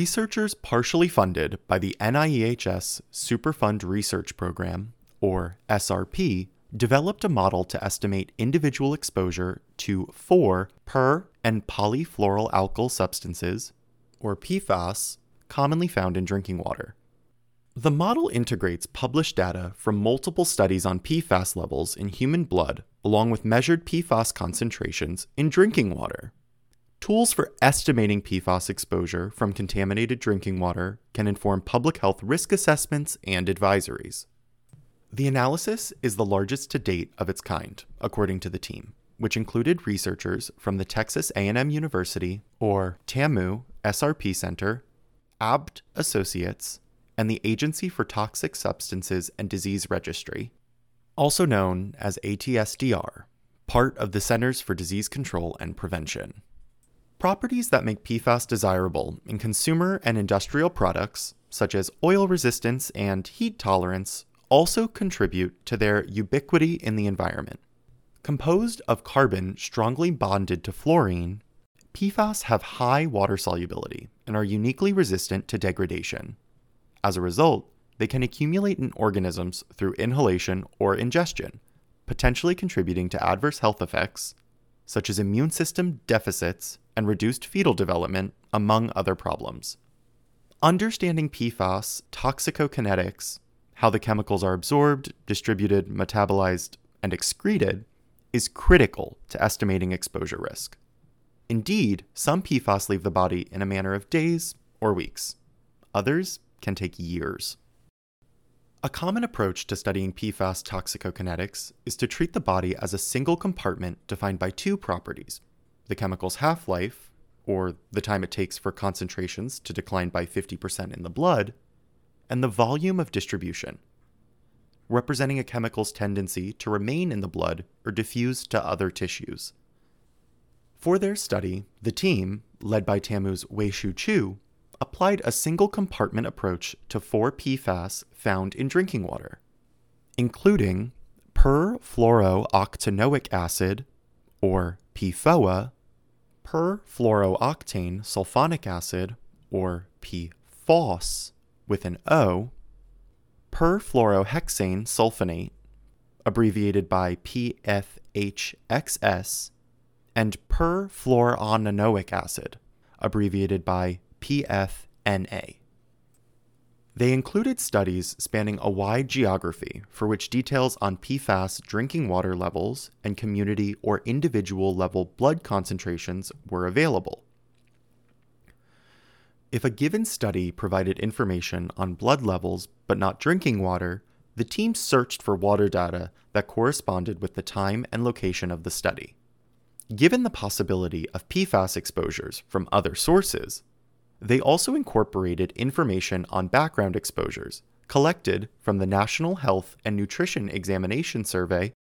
Researchers partially funded by the NIEHS Superfund Research Program, or SRP, developed a model to estimate individual exposure to four per and polyfluoroalkyl substances, or PFAS, commonly found in drinking water. The model integrates published data from multiple studies on PFAS levels in human blood, along with measured PFAS concentrations in drinking water. Tools for estimating PFAS exposure from contaminated drinking water can inform public health risk assessments and advisories. The analysis is the largest to date of its kind, according to the team, which included researchers from the Texas A&M University or TAMU SRP Center, Abt Associates, and the Agency for Toxic Substances and Disease Registry, also known as ATSDR, part of the Centers for Disease Control and Prevention. Properties that make PFAS desirable in consumer and industrial products, such as oil resistance and heat tolerance, also contribute to their ubiquity in the environment. Composed of carbon strongly bonded to fluorine, PFAS have high water solubility and are uniquely resistant to degradation. As a result, they can accumulate in organisms through inhalation or ingestion, potentially contributing to adverse health effects such as immune system deficits and reduced fetal development, among other problems. Understanding PFAS toxicokinetics, how the chemicals are absorbed, distributed, metabolized, and excreted, is critical to estimating exposure risk. Indeed, some PFAS leave the body in a matter of days or weeks. Others can take years. A common approach to studying PFAS toxicokinetics is to treat the body as a single compartment defined by two properties the chemical's half life, or the time it takes for concentrations to decline by 50% in the blood, and the volume of distribution, representing a chemical's tendency to remain in the blood or diffuse to other tissues. For their study, the team, led by TAMU's Weihsueh Chiu, applied a single compartment approach to four PFAS found in drinking water, including perfluorooctanoic acid, or PFOA, perfluorooctane sulfonic acid, or PFOS with an O, perfluorohexane sulfonate, abbreviated by PFHXS, and perfluorononanoic acid, abbreviated by PFNA. They included studies spanning a wide geography for which details on PFAS drinking water levels and community or individual level blood concentrations were available. If a given study provided information on blood levels but not drinking water, the team searched for water data that corresponded with the time and location of the study. Given the possibility of PFAS exposures from other sources, they also incorporated information on background exposures collected from the National Health and Nutrition Examination Survey,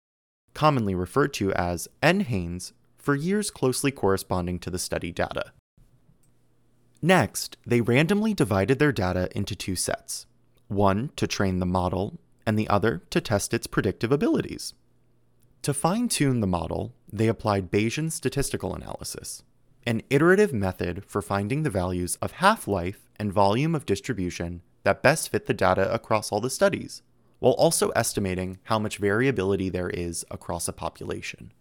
commonly referred to as NHANES, for years closely corresponding to the study data. Next, they randomly divided their data into two sets one to train the model, and the other to test its predictive abilities. To fine tune the model, they applied Bayesian statistical analysis, an iterative method for finding the values of half life and volume of distribution that best fit the data across all the studies, while also estimating how much variability there is across a population.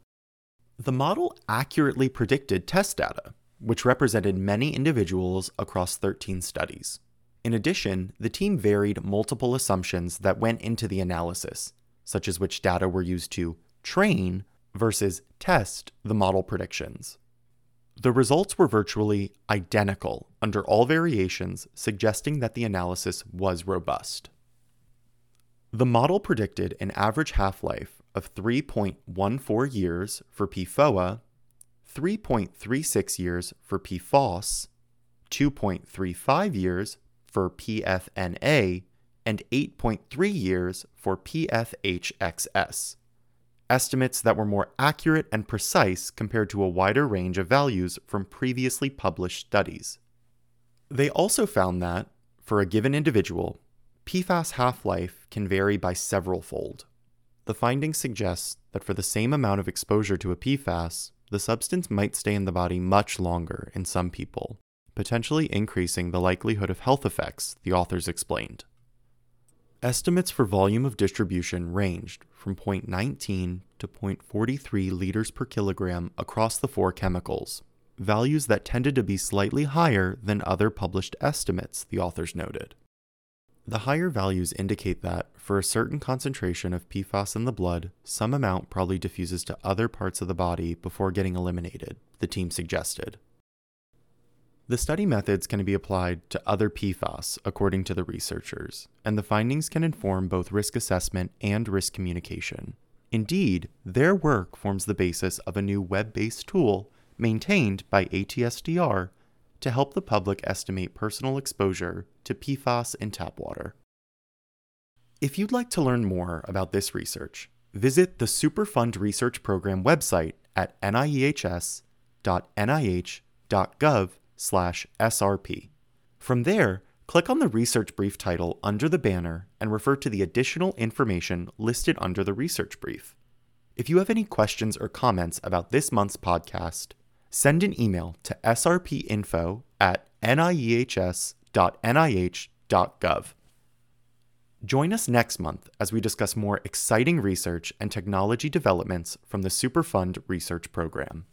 The model accurately predicted test data, which represented many individuals across 13 studies. In addition, the team varied multiple assumptions that went into the analysis, such as which data were used to train versus test the model predictions. The results were virtually identical under all variations, suggesting that the analysis was robust. The model predicted an average half life of 3.14 years for PFOA, 3.36 years for PFOS, 2.35 years for PFNA, and 8.3 years for PFHXS estimates that were more accurate and precise compared to a wider range of values from previously published studies. They also found that, for a given individual, PFAS half life can vary by several fold. The findings suggest that for the same amount of exposure to a PFAS, the substance might stay in the body much longer in some people, potentially increasing the likelihood of health effects, the authors explained. Estimates for volume of distribution ranged from 0.19 to 0.43 liters per kilogram across the four chemicals, values that tended to be slightly higher than other published estimates, the authors noted. The higher values indicate that, for a certain concentration of PFAS in the blood, some amount probably diffuses to other parts of the body before getting eliminated, the team suggested. The study methods can be applied to other PFAS, according to the researchers, and the findings can inform both risk assessment and risk communication. Indeed, their work forms the basis of a new web based tool maintained by ATSDR to help the public estimate personal exposure to PFAS in tap water. If you'd like to learn more about this research, visit the Superfund Research Program website at niehs.nih.gov slash SRP. From there, click on the research brief title under the banner and refer to the additional information listed under the research brief. If you have any questions or comments about this month's podcast, send an email to srpinfo at niehs.nih.gov. Join us next month as we discuss more exciting research and technology developments from the Superfund Research Program.